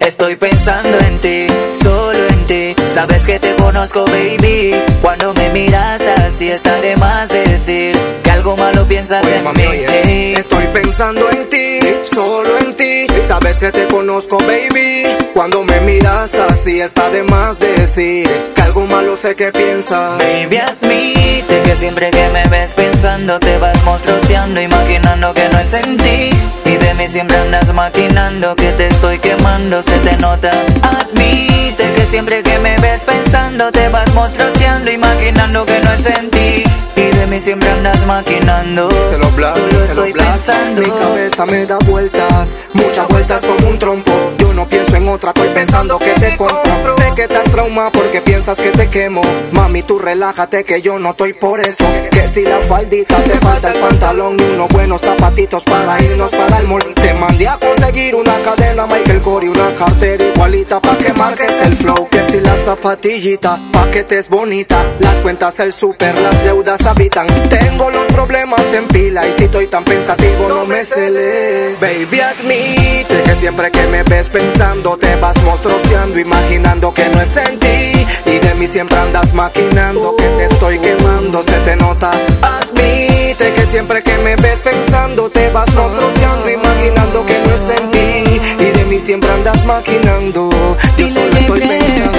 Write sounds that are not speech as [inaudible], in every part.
estoy pensando en ti, solo en ti. Sabes que te conozco, baby. Cuando me miras así, está de más decir que algo malo piensas mami, mí. oye, estoy pensando en ti, solo en ti. Sabes que te conozco, baby. Cuando me miras así, está de más decir algo malo sé que piensas. Baby, admite que siempre que me ves pensando te vas monstruoseando, imaginando que no es en ti. Y de mí siempre andas maquinando que te estoy quemando, se te nota. Admite que siempre que me ves pensando te vas monstruoseando, imaginando que no es en ti. Mí siempre andas maquinando, Se lo black, solo se lo estoy black. pensando. Mi cabeza me da vueltas, muchas vueltas como un trompo. Yo no pienso en otra, estoy pensando que te compro. Sé que estás trauma porque piensas que te quemo. Mami, tú relájate que yo no estoy por eso. Que si la faldita te falta el pantalón buenos zapatitos para irnos para el mall. Te mandé a conseguir una cadena Michael Kors y una cartera igualita pa' que marques el flow. Que si la zapatillita, pa' que te es bonita. Las cuentas, el super, las deudas habitan. Tengo los problemas en pila y si estoy tan pensativo no me celes. Baby, admite que siempre que me ves pensando te vas monstruoseando, imaginando que no es en ti. Y de mí siempre andas maquinando que te estoy quemando, se te nota. Admite que siempre que me ves pensando te vas monstruoseando, imaginando que no es en ti. Y de mí siempre andas maquinando, yo solo estoy pensando.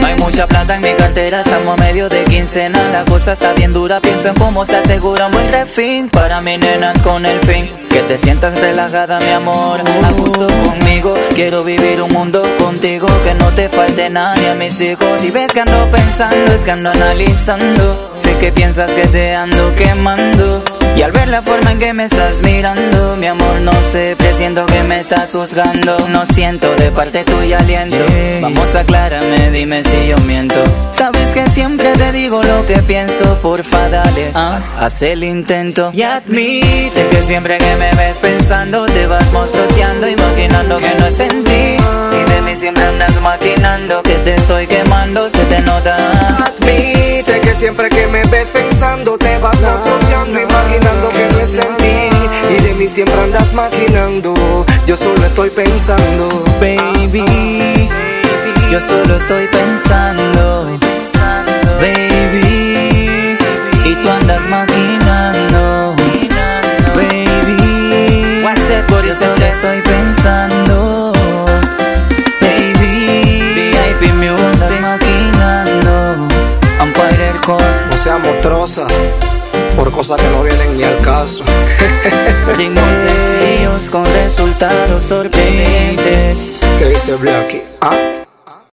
No hay mucha plata en mi cartera, estamos a medio de quincena. La cosa está bien dura, pienso en cómo se asegura un buen refín para mis nenas con el fin. Que te sientas relajada, mi amor, a gusto conmigo. Quiero vivir un mundo contigo, no te falte nada ni a mis hijos. Si ves que ando pensando, es que ando analizando. Sé que piensas que te ando quemando. Y al ver la forma en que me estás mirando, mi amor, no sé, presiento que me estás juzgando. No siento de parte tuya aliento. Vamos, aclárame, dime si yo miento. Sabes que siempre te digo lo que pienso, porfa, dale, ah, haz el intento. Y admite que siempre que me ves pensando, te vas monstruoseando, imaginando siempre que me ves pensando te vas monstruoseando, imaginando que no es en ti. Y de mí siempre andas maquinando, yo solo estoy pensando. Baby, yo solo estoy pensando, baby, y tú andas maquinando, Core, No seamos troza por cosas que no vienen ni al caso. [laughs] ritmos sencillos con resultados sorprendentes. ¿Qué dice Blacky? ¿Ah?